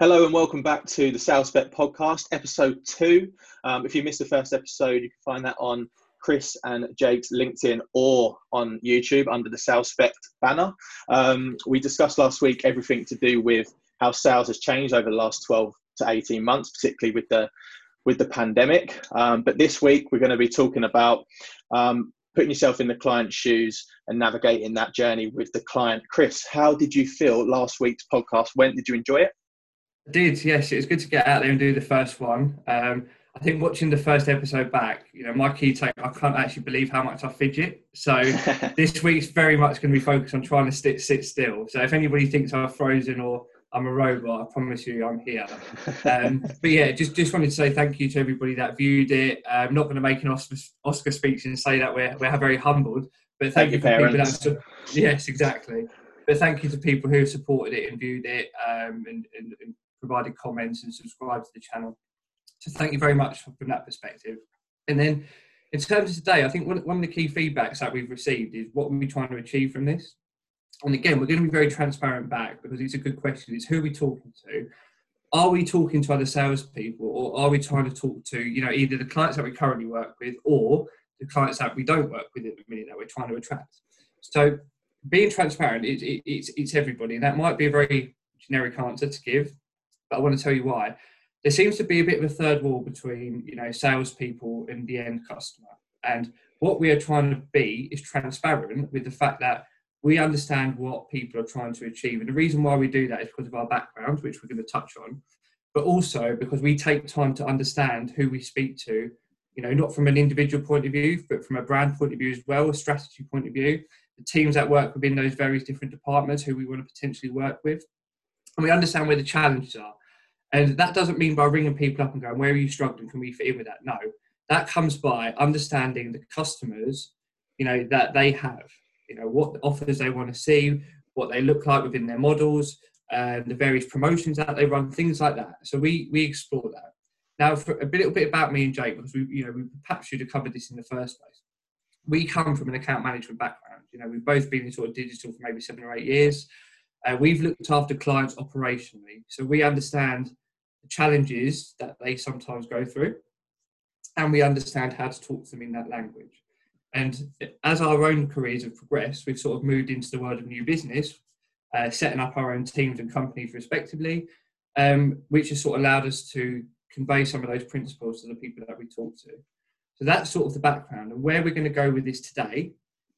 Hello and welcome back to the Sales Spec podcast, episode two. Um, if you missed the first episode, you can find that on Chris and Jake's LinkedIn or on YouTube under the Sales Spec banner. Um, we discussed last week everything to do with how sales has changed over the last 12 to 18 months, particularly with the with the pandemic. Um, but this week we're going to be talking about um, putting yourself in the client's shoes and navigating that journey with the client. Chris, how did you feel last week's podcast went? Did you enjoy it? I did, yes. It was good to get out there and do the first one. Um, I think watching the first episode back, you know, my key take, I can't actually believe how much I fidget. So this week's very much going to be focused on trying to sit, sit still. So if anybody thinks I'm frozen or I'm a robot, I promise you I'm here. Um, but yeah, just just wanted to say thank you to everybody that viewed it. I'm um, not going to make an Oscar, Oscar speech and say that we're, we're very humbled, but thank, thank you for parents. people that, yes, exactly. But thank you to people who have supported it and viewed it um, and, and, and provided comments and subscribed to the channel. So thank you very much from that perspective. And then in terms of today, I think one, one of the key feedbacks that we've received is what are we trying to achieve from this? And again, we're going to be very transparent back because it's a good question. It's who are we talking to? Are we talking to other salespeople or are we trying to talk to, you know, either the clients that we currently work with or the clients that we don't work with at the minute that we're trying to attract? So being transparent, it, it, it's, it's everybody. And that might be a very generic answer to give, but I want to tell you why. There seems to be a bit of a third wall between you know salespeople and the end customer, and what we are trying to be is transparent with the fact that we understand what people are trying to achieve, and the reason why we do that is because of our background, which we're going to touch on, but also because we take time to understand who we speak to. You know, not from an individual point of view, but from a brand point of view as well, a strategy point of view. The teams that work within those various different departments who we want to potentially work with, and we understand where the challenges are and that doesn't mean by ringing people up and going, where are you struggling? Can we fit in with that? No, that comes by understanding the customers, you know, that they have, you know, what offers they want to see, what they look like within their models, the various promotions that they run, things like that. So we we explore that. Now, for a little bit about me and Jake, because we, you know, we perhaps should have covered this in the first place. We come from an account management background. You know, we've both been in sort of digital for maybe seven or eight years. Uh, we've looked after clients operationally, so we understand challenges that they sometimes go through, and we understand how to talk to them in that language. And as our own careers have progressed, we've sort of moved into the world of new business, uh, setting up our own teams and companies respectively, um, which has sort of allowed us to convey some of those principles to the people that we talk to. So that's sort of the background. And where we're going to go with this today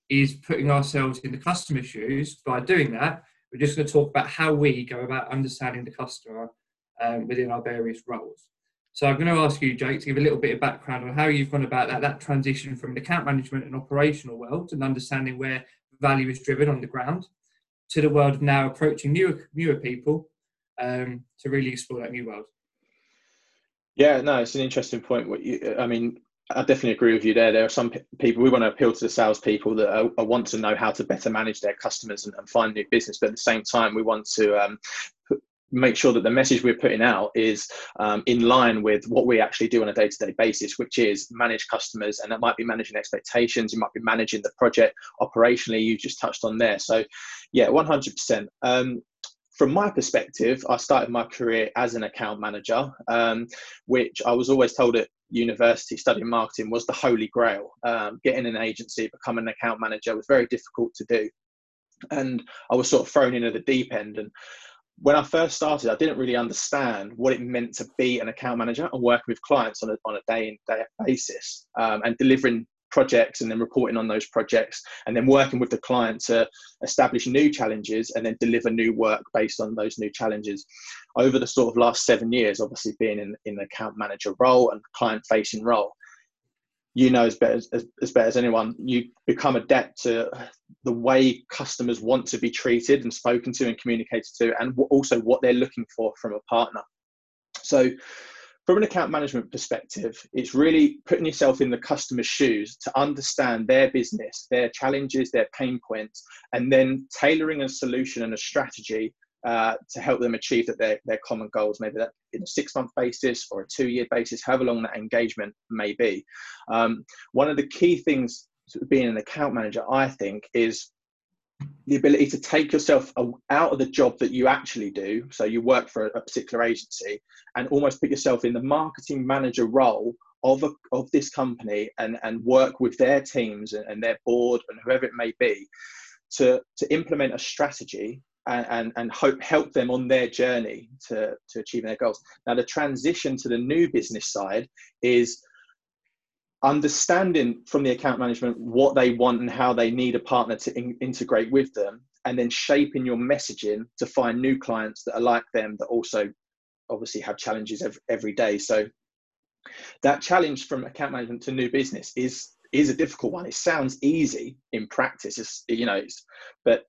is putting ourselves in the customer's shoes. By doing that, we're just going to talk about how we go about understanding the customer um, within our various roles. So I'm going to ask you, Jake, to give a little bit of background on how you've gone about that, that transition from the account management and operational world and understanding where value is driven on the ground to the world of now approaching newer, newer people um, to really explore that new world. Yeah, no, it's an interesting point. What you, I mean, I definitely agree with you there. There are some people we want to appeal to the salespeople that are, are want to know how to better manage their customers and, and, find new business, but at the same time, we want to um, make sure that the message we're putting out is um, in line with what we actually do on a day-to-day basis which is manage customers and that might be managing expectations you might be managing the project operationally you just touched on there so yeah 100% um, from my perspective, I started my career as an account manager, um, which I was always told at university studying marketing was the holy grail. Um, getting an agency, becoming an account manager was very difficult to do. And I was sort of thrown into the deep end. And when I first started, I didn't really understand what it meant to be an account manager and working with clients on a, on a day in, day basis um, and delivering projects and then reporting on those projects and then working with the client to establish new challenges and then deliver new work based on those new challenges. Over the sort of last seven years, obviously being in, in the account manager role and client facing role, you know as better as, as better as anyone. You become adept to the way customers want to be treated and spoken to and communicated to and also what they're looking for from a partner. So from an account management perspective it's really putting yourself in the customer's shoes to understand their business their challenges their pain points and then tailoring a solution and a strategy uh, to help them achieve that their, their common goals, maybe that in a six month basis or a two year basis, however long that engagement may be. Um, one of the key things being an account manager, I think, is the ability to take yourself out of the job that you actually do. So you work for a particular agency and almost put yourself in the marketing manager role of, a, of this company and, and work with their teams and, and their board and whoever it may be to, to implement a strategy and, and, and hope, help them on their journey to, to achieving their goals. Now, the transition to the new business side is understanding from the account management what they want and how they need a partner to in, integrate with them and then shaping your messaging to find new clients that are like them that also obviously have challenges every, every day so that challenge from account management to new business is is a difficult one it sounds easy in practice you know but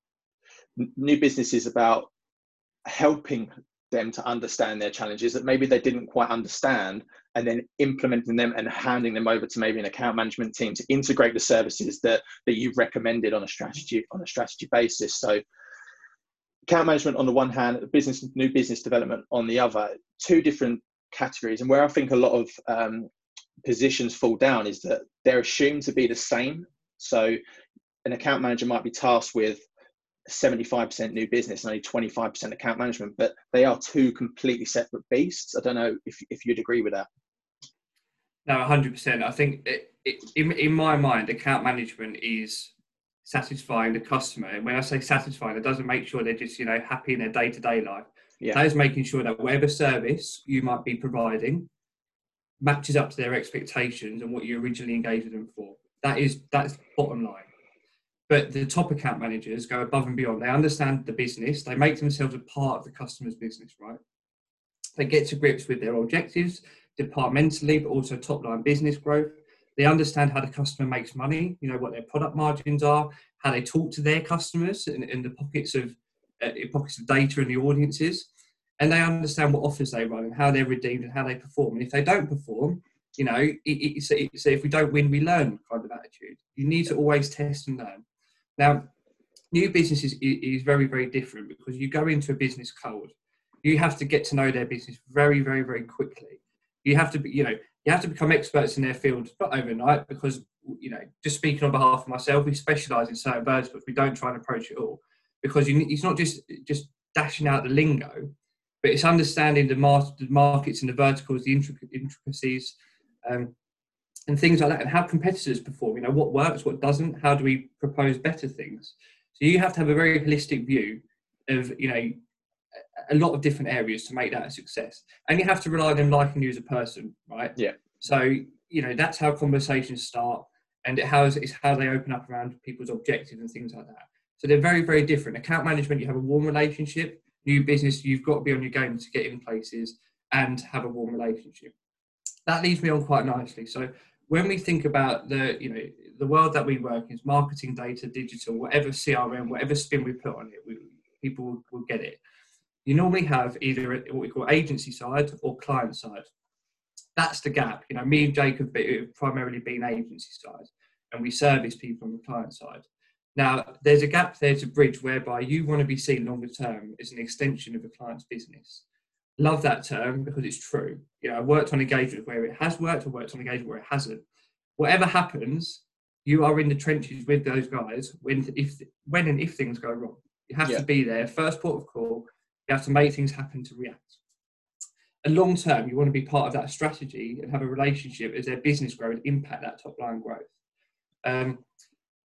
new business is about helping them to understand their challenges that maybe they didn't quite understand and then implementing them and handing them over to maybe an account management team to integrate the services that that you've recommended on a strategy on a strategy basis. So account management on the one hand business new business development on the other two different categories. And where i think a lot of um, positions fall down is that they're assumed to be the same. So an account manager might be tasked with 75% new business and only 25% account management, but they are two completely separate beasts. I don't know if, if you'd agree with that. No, 100%. I think it, it, in, in my mind, account management is satisfying the customer. And when I say satisfying, it doesn't make sure they're just, you know, happy in their day to day life. Yeah. That is making sure that whatever service you might be providing matches up to their expectations and what you originally engaged with them for. That is that's bottom line. But the top account managers go above and beyond. They understand the business. They make themselves a part of the customer's business, right? They get to grips with their objectives departmentally, but also top line business growth. They understand how the customer makes money, you know, what their product margins are, how they talk to their customers in, in the pockets of uh, pockets of data and the audiences. And they understand what offers they run and how they're redeemed and how they perform. And if they don't perform, you know, it, if we don't win, we learn kind of attitude. You need to always test and learn. Now, new business is, is very, very different because you go into a business cold. You have to get to know their business very, very, very quickly. You have to be, you know, you have to become experts in their field, not overnight, because, you know, just speaking on behalf of myself, we specialize in certain birds, but we don't try and approach it all because you, it's not just just dashing out the lingo, but it's understanding the, mar- the markets and the verticals, the intricacies, um, and things like that, and how competitors perform. You know, what works, what doesn't. How do we propose better things? So you have to have a very holistic view of you know a lot of different areas to make that a success, and you have to rely on them liking you as a person, right? Yeah. So you know that's how conversations start, and it how it's how they open up around people's objectives and things like that. So they're very very different. Account management, you have a warm relationship. New business, you've got to be on your game to get in places and have a warm relationship. That leads me on quite nicely. So when we think about the you know the world that we work in is marketing data digital whatever crm whatever spin we put on it we, people will, will get it. You normally have either what we call agency side or client side. That's the gap. You know me and jacob have primarily been agency side and we service people on the client side. Now there's a gap there to bridge whereby you want to be seen longer term as an extension of a client's business love that term because it's true. You know, I worked on engagement where it has worked, I worked on engagement where it hasn't. Whatever happens, you are in the trenches with those guys when if when and if things go wrong. You have yeah. to be there, first port of call. You have to make things happen to react. And long term, you want to be part of that strategy and have a relationship as their business grows, and impact that top line growth. Um,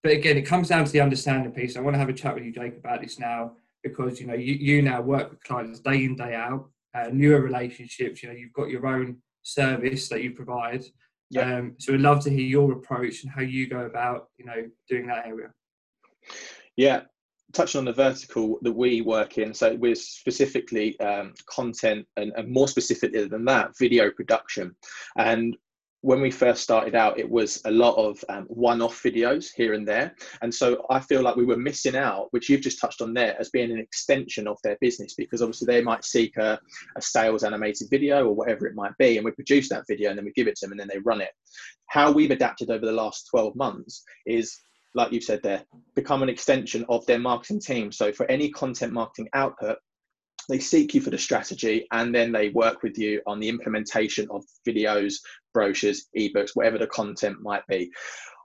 but again, it comes down to the understanding piece. I want to have a chat with you, Jake, about this now because you know you, you now work with clients day in day out uh, newer relationships. You know, you've got your own service that you provide. Yeah. Um, so we'd love to hear your approach and how you go about, you know, doing that area. Yeah, touching on the vertical that we work in, so we're specifically um, content and, and, more specifically than that, video production. And when we first started out, it was a lot of um, one-off videos here and there, and so I feel like we were missing out, which you've just touched on there, as being an extension of their business because obviously they might seek a, a sales animated video or whatever it might be, and we produce that video and then we give it to them and then they run it. How we've adapted over the last 12 months is like you've said there, become an extension of their marketing team. So for any content marketing output, they seek you for the strategy and then they work with you on the implementation of videos, brochures, ebooks, whatever the content might be.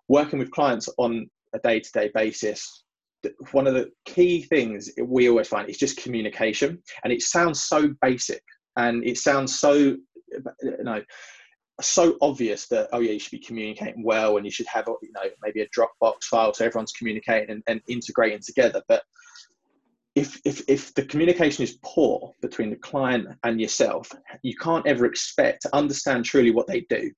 Working with clients on a day to day basis, one of the key things we always find is just communication, and it sounds so basic and it sounds so you know so obvious that oh yeah you should be communicating well and you should have you know maybe a dropbox file so everyone's communicating and, and integrating together but if, if if the communication is poor between the client and yourself you can't ever expect to understand truly what they do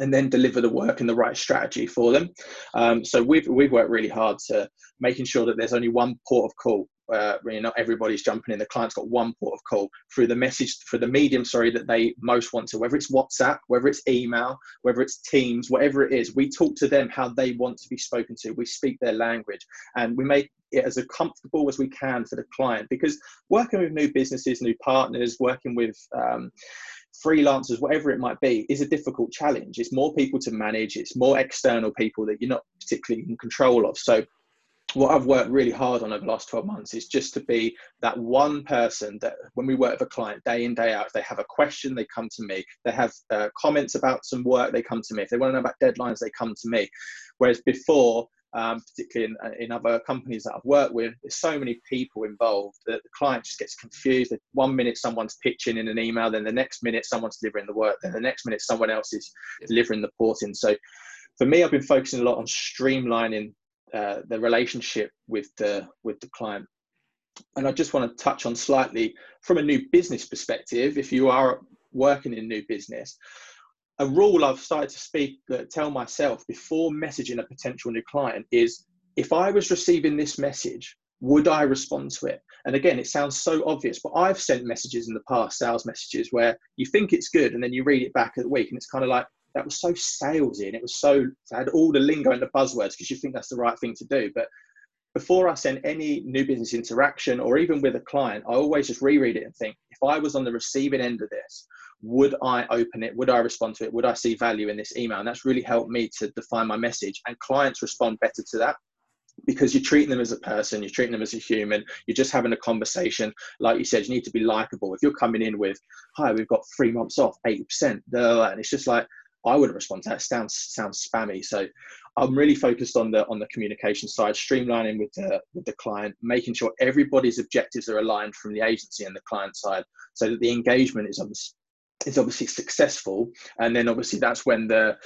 and then deliver the work and the right strategy for them. Um, so we've we've worked really hard to making sure that there's only one port of call uh, you know, not everybody's jumping in. The client's got one port of call through the message, for the medium, sorry, that they most want to, whether it's WhatsApp, whether it's email, whether it's Teams, whatever it is, we talk to them how they want to be spoken to. We speak their language and we make it as comfortable as we can for the client because working with new businesses, new partners, working with um, freelancers, whatever it might be, is a difficult challenge. It's more people to manage, it's more external people that you're not particularly in control of. So what I've worked really hard on over the last 12 months is just to be that one person that when we work with a client day in, day out, if they have a question, they come to me. They have uh, comments about some work, they come to me. If they want to know about deadlines, they come to me. Whereas before, um, particularly in, uh, in other companies that I've worked with, there's so many people involved that the client just gets confused. One minute someone's pitching in an email, then the next minute someone's delivering the work, then the next minute someone else is delivering the porting. So for me, I've been focusing a lot on streamlining uh, the relationship with the with the client. And I just want to touch on slightly from a new business perspective. If you are working in new business, a rule I've started to speak uh, tell myself before messaging a potential new client is if I was receiving this message, would I respond to it? And again, it sounds so obvious, but I've sent messages in the past, sales messages, where you think it's good and then you read it back at the week and it's kind of like, that was so salesy and it was so had all the lingo and the buzzwords because you think that's the right thing to do. But before I send any new business interaction or even with a client, I always just reread it and think, if I was on the receiving end of this, would I open it? Would I respond to it? Would I see value in this email? And that's really helped me to define my message. And clients respond better to that because you're treating them as a person, you're treating them as a human, you're just having a conversation. Like you said, you need to be likable. If you're coming in with, hi, we've got three months off, 80%, and it's just like, I wouldn't respond to that. Sounds sounds spammy. So I'm really focused on the on the communication side, streamlining with the with the client, making sure everybody's objectives are aligned from the agency and the client side, so that the engagement is obviously is obviously successful and then obviously that's when the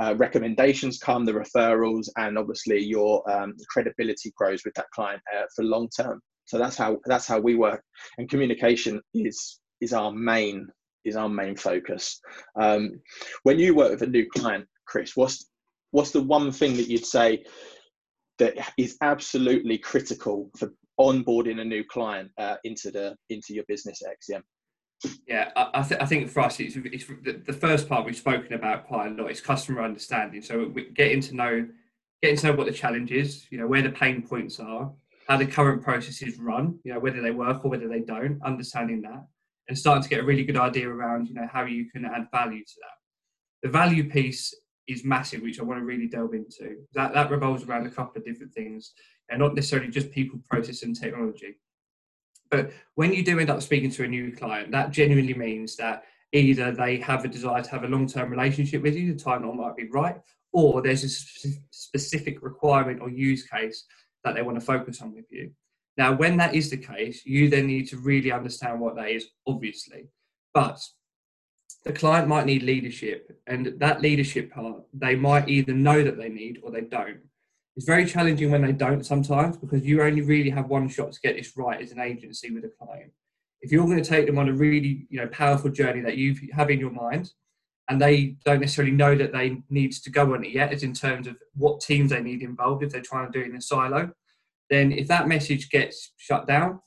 uh, recommendations come the referrals and obviously your um, credibility grows with that client uh, for long term so that's how that's how we work and communication is is our main is our main focus. Um, when you work with a new client, Chris, what's what's the one thing that you'd say that is absolutely critical for onboarding a new client uh, into the into your business XCM? Yeah, I, th- I think for us, it's, it's the, first part we've spoken about quite a lot is customer understanding. So getting to know getting to know what the challenge is, you know, where the pain points are, how the current processes run, you know, whether they work or whether they don't, understanding that and starting to get a really good idea around you know how you can add value to that. The value piece is massive, which I want to really delve into. That that revolves around a couple of different things, and not necessarily just people, process, and technology. But when you do end up speaking to a new client, that genuinely means that either they have a desire to have a long-term relationship with you, the timeline might be right, or there's a specific requirement or use case that they want to focus on with you. Now, when that is the case, you then need to really understand what that is, obviously. But the client might need leadership, and that leadership part, they might either know that they need or they don't. It's very challenging when they don't sometimes because you only really have one shot to get this right as an agency with a client. If you're going to take them on a really you know powerful journey that you have in your mind, and they don't necessarily know that they need to go on it yet, as in terms of what teams they need involved if they're trying to do it in a silo, then if that message gets shut down,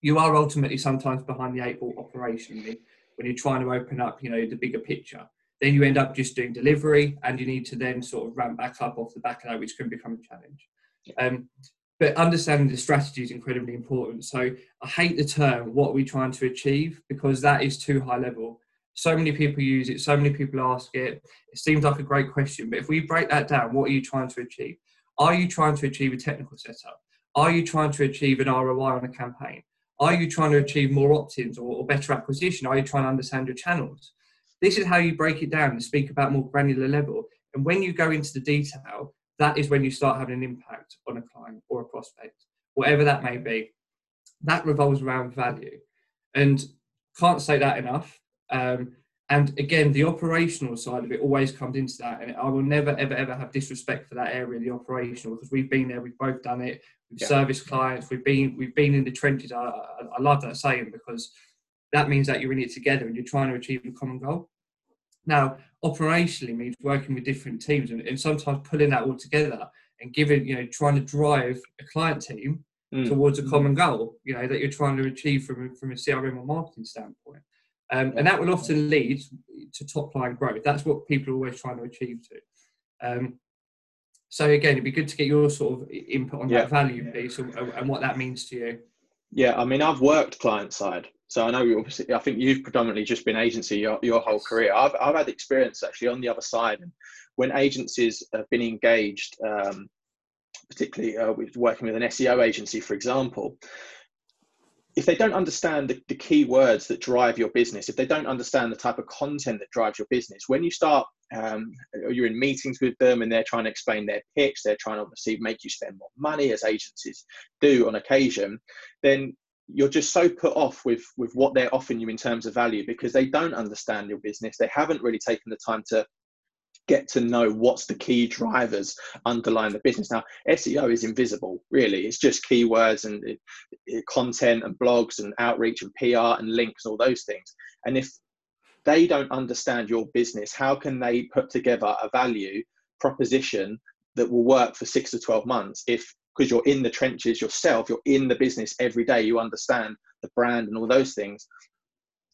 you are ultimately sometimes behind the eight ball operationally when you're trying to open up, you know, the bigger picture. Then you end up just doing delivery, and you need to then sort of ramp back up off the back of that, which can become a challenge. Um, but understanding the strategy is incredibly important. So I hate the term "what are we trying to achieve" because that is too high level. So many people use it. So many people ask it. It seems like a great question, but if we break that down, what are you trying to achieve? Are you trying to achieve a technical setup? Are you trying to achieve an ROI on a campaign? Are you trying to achieve more opt ins or, or, better acquisition? Are you trying to understand your channels? This is how you break it down and speak about more granular level. And when you go into the detail, that is when you start having an impact on a client or a prospect, whatever that may be. That revolves around value. And can't say that enough. Um, and again, the operational side of it always comes into that. And I will never, ever, ever have disrespect for that area, the operational, because we've been there, we've both done it. We've yeah. serviced clients, we've been, we've been in the trenches. I, I, I love that saying because that means that you're in it together and you're trying to achieve a common goal. Now, operationally means working with different teams and, and sometimes pulling that all together and giving, you know, trying to drive a client team mm. towards a common goal, you know, that you're trying to achieve from, from a CRM or marketing standpoint. Um, and that will often lead to top line growth. That's what people are always trying to achieve to. Um, so again, it'd be good to get your sort of input on yeah. that value piece and, and, what that means to you. Yeah, I mean, I've worked client side, so I know you obviously. I think you've predominantly just been agency your, your whole career. I've I've had experience actually on the other side, and when agencies have been engaged, um, particularly uh, with working with an SEO agency, for example, if they don't understand the, the key words that drive your business, if they don't understand the type of content that drives your business, when you start, um, you're in meetings with them and they're trying to explain their pitch, they're trying to obviously make you spend more money, as agencies do on occasion, then you're just so put off with with what they're offering you in terms of value because they don't understand your business. They haven't really taken the time to get to know what's the key drivers underlying the business. Now, SEO is invisible, really. It's just keywords and it, it, content and blogs and outreach and PR and links and all those things. And if they don't understand your business, how can they put together a value proposition that will work for six to 12 months if because you're in the trenches yourself, you're in the business every day, you understand the brand and all those things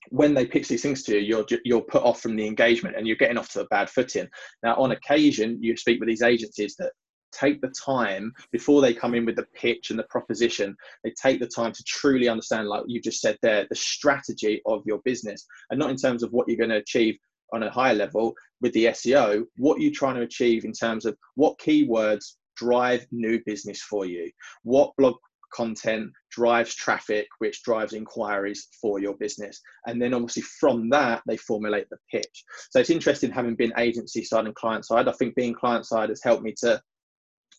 when they pitch these things to you, you're you're put off from the engagement and you're getting off to a bad footing. Now, on occasion, you speak with these agencies that take the time before they come in with the pitch and the proposition. They take the time to truly understand, like you just said there, the strategy of your business, and not in terms of what you're going to achieve on a higher level with the SEO. What you're trying to achieve in terms of what keywords drive new business for you, what blog content drives traffic, which drives inquiries for your business. And then obviously from that, they formulate the pitch. So it's interesting having been agency side and client side. I think being client side has helped me to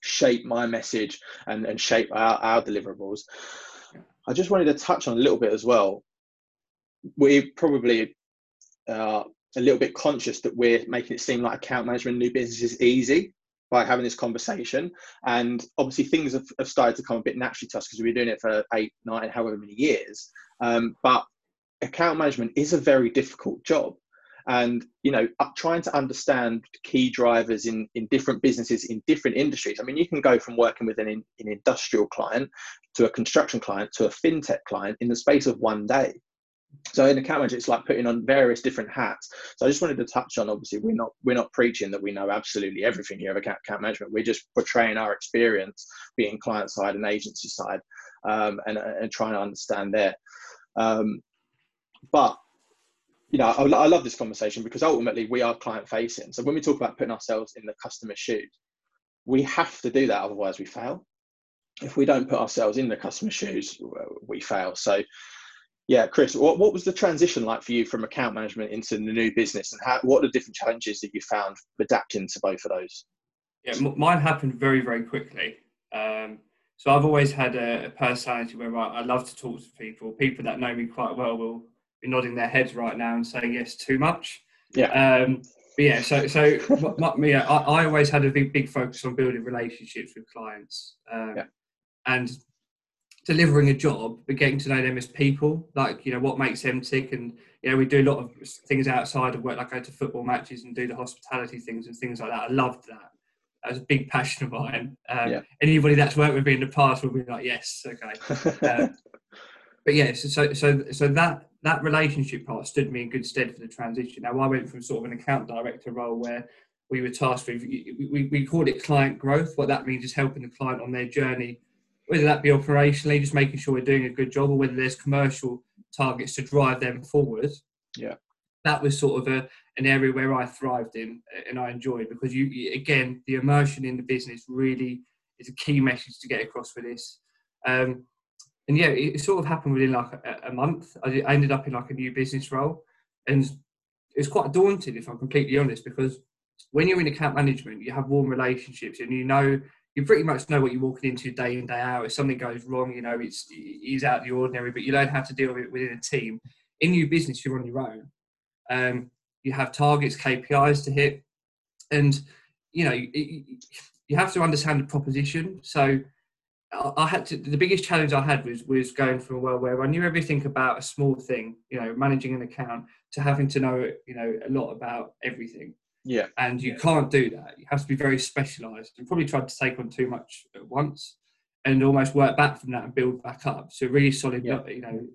shape my message and, and shape our, our deliverables. I just wanted to touch on a little bit as well. We probably uh, a little bit conscious that we're making it seem like account management new business is easy by having this conversation. And obviously, things have, have started to come a bit naturally to us because we've been doing it for eight, nine, however many years. Um, but account management is a very difficult job. And you know, trying to understand key drivers in in different businesses in different industries. I mean, you can go from working with an, an industrial client to a construction client to a fintech client in the space of one day so in account it's like putting on various different hats. So i just wanted to touch on obviously we're not we're not preaching that we know absolutely everything here of account, account management. We're just portraying our experience being client side and agency side um, and, and trying to understand there. Um, but you know I, I love this conversation because ultimately we are client facing. So when we talk about putting ourselves in the customer's shoes we have to do that otherwise we fail. If we don't put ourselves in the customer's shoes we fail. So yeah, Chris, what, what was the transition like for you from account management into the new business, and how, what are the different challenges that you found adapting to both of those? Yeah, mine happened very, very quickly. Um, so I've always had a, a personality where I, I, love to talk to people. People that know me quite well will be nodding their heads right now and saying yes, too much. Yeah. Um, but yeah, so so my, my, yeah, I, I, always had a big big focus on building relationships with clients. Um, yeah. And delivering a job, but getting to know them as people, like, you know, what makes them tick. And, you know, we do a lot of things outside of work, like go to football matches and do the hospitality things and things like that. I loved that. That was a big passion of mine. Um, yeah. Anybody that's worked with me in the past will be like, yes, okay. uh, but yeah, so, so, so that, that relationship part stood me in good stead for the transition. Now, I went from sort of an account director role where we were tasked with, we, we called it client growth. What that means is helping the client on their journey whether that be operationally, just making sure we're doing a good job, or whether there's commercial targets to drive them forward. Yeah, that was sort of a, an area where I thrived in and I enjoyed because you again the immersion in the business really is a key message to get across for this. Um, and yeah, it, sort of happened within like a, a month. I, ended up in like a new business role, and it's quite daunting if I'm completely honest because when you're in account management, you have warm relationships, and you know you pretty much know what you're walking into day in day out. If something goes wrong, you know it's it's out of the ordinary, but you learn how to deal with it within a team. In your business, you're on your own. Um, you have targets, KPIs to hit, and you know you, you have to understand the proposition. So I had to, the biggest challenge I had was was going from a world where I knew everything about a small thing, you know, managing an account, to having to know, you know, a lot about everything. Yeah. And you can't do that. You have to be very specialised. You probably tried to take on too much at once, and almost work back from that and build back up. So really solid, yeah. you know,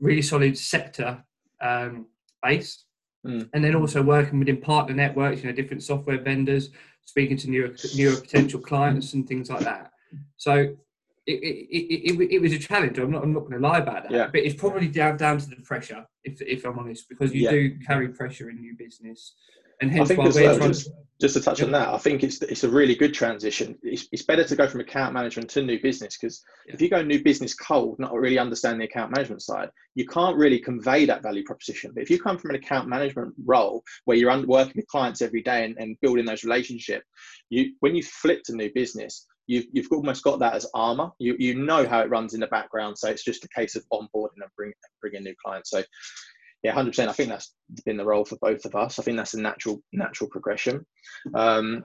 really solid sector um, base, mm. and then also working within partner networks, you know, different software vendors, speaking to newer newer potential clients and things like that. So it, it, it, it, was a challenge. I'm not, I'm not going to lie about that. Yeah. But it's probably down down to the pressure, if, if I'm honest, because you yeah. do carry pressure in new business. And hence why we're well, just, just, to touch yeah. on that, I think it's it's a really good transition. It's, it's better to go from account management to new business because if you go new business cold, not really understand the account management side, you can't really convey that value proposition. But if you come from an account management role where you're working with clients every day and, and building those relationships, you when you flip to new business, you've, you've almost got that as armor. You, you know how it runs in the background. So it's just a case of onboarding and bring, bringing new clients. So yeah, 100%. I think that's been the role for both of us. I think that's a natural, natural progression. Um,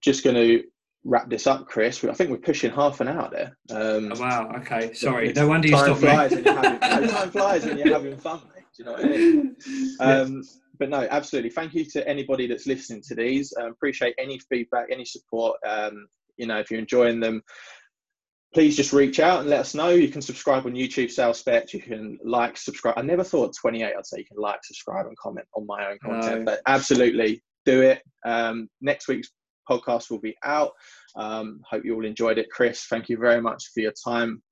just going to wrap this up, Chris. I think we're pushing half an hour there. Um, oh, wow. Okay. Sorry. No wonder you stopped flies me. having, time flies when you're having fun, mate. Do you know what I mean? Um, but no, absolutely. Thank you to anybody that's listening to these. Um, appreciate any feedback, any support. You know, if you're enjoying them, please just reach out and let us know. You can subscribe on YouTube, Sales Specs. You can like, subscribe. I never thought 28, I'd say you can like, subscribe, and comment on my own content, no. but absolutely do it. Um, next week's podcast will be out. Um, hope you all enjoyed it. Chris, thank you very much for your time.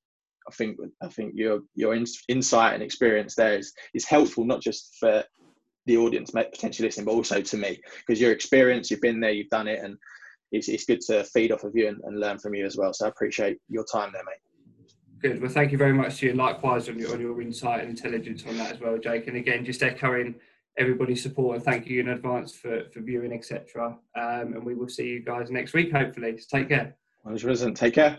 I think I think your your in, insight and experience there is is helpful not just for the audience potentially listening, but also to me because your experience, you've been there, you've done it, and it's, it's good to feed off of you and, and learn from you as well. So I appreciate your time there, mate. Good. Well, thank you very much to you. Likewise on your, on your insight and intelligence on that as well, Jake. And again, just echoing everybody's support and thank you in advance for, for viewing, etc. Um, and we will see you guys next week, hopefully. So take care. 100%. Take care.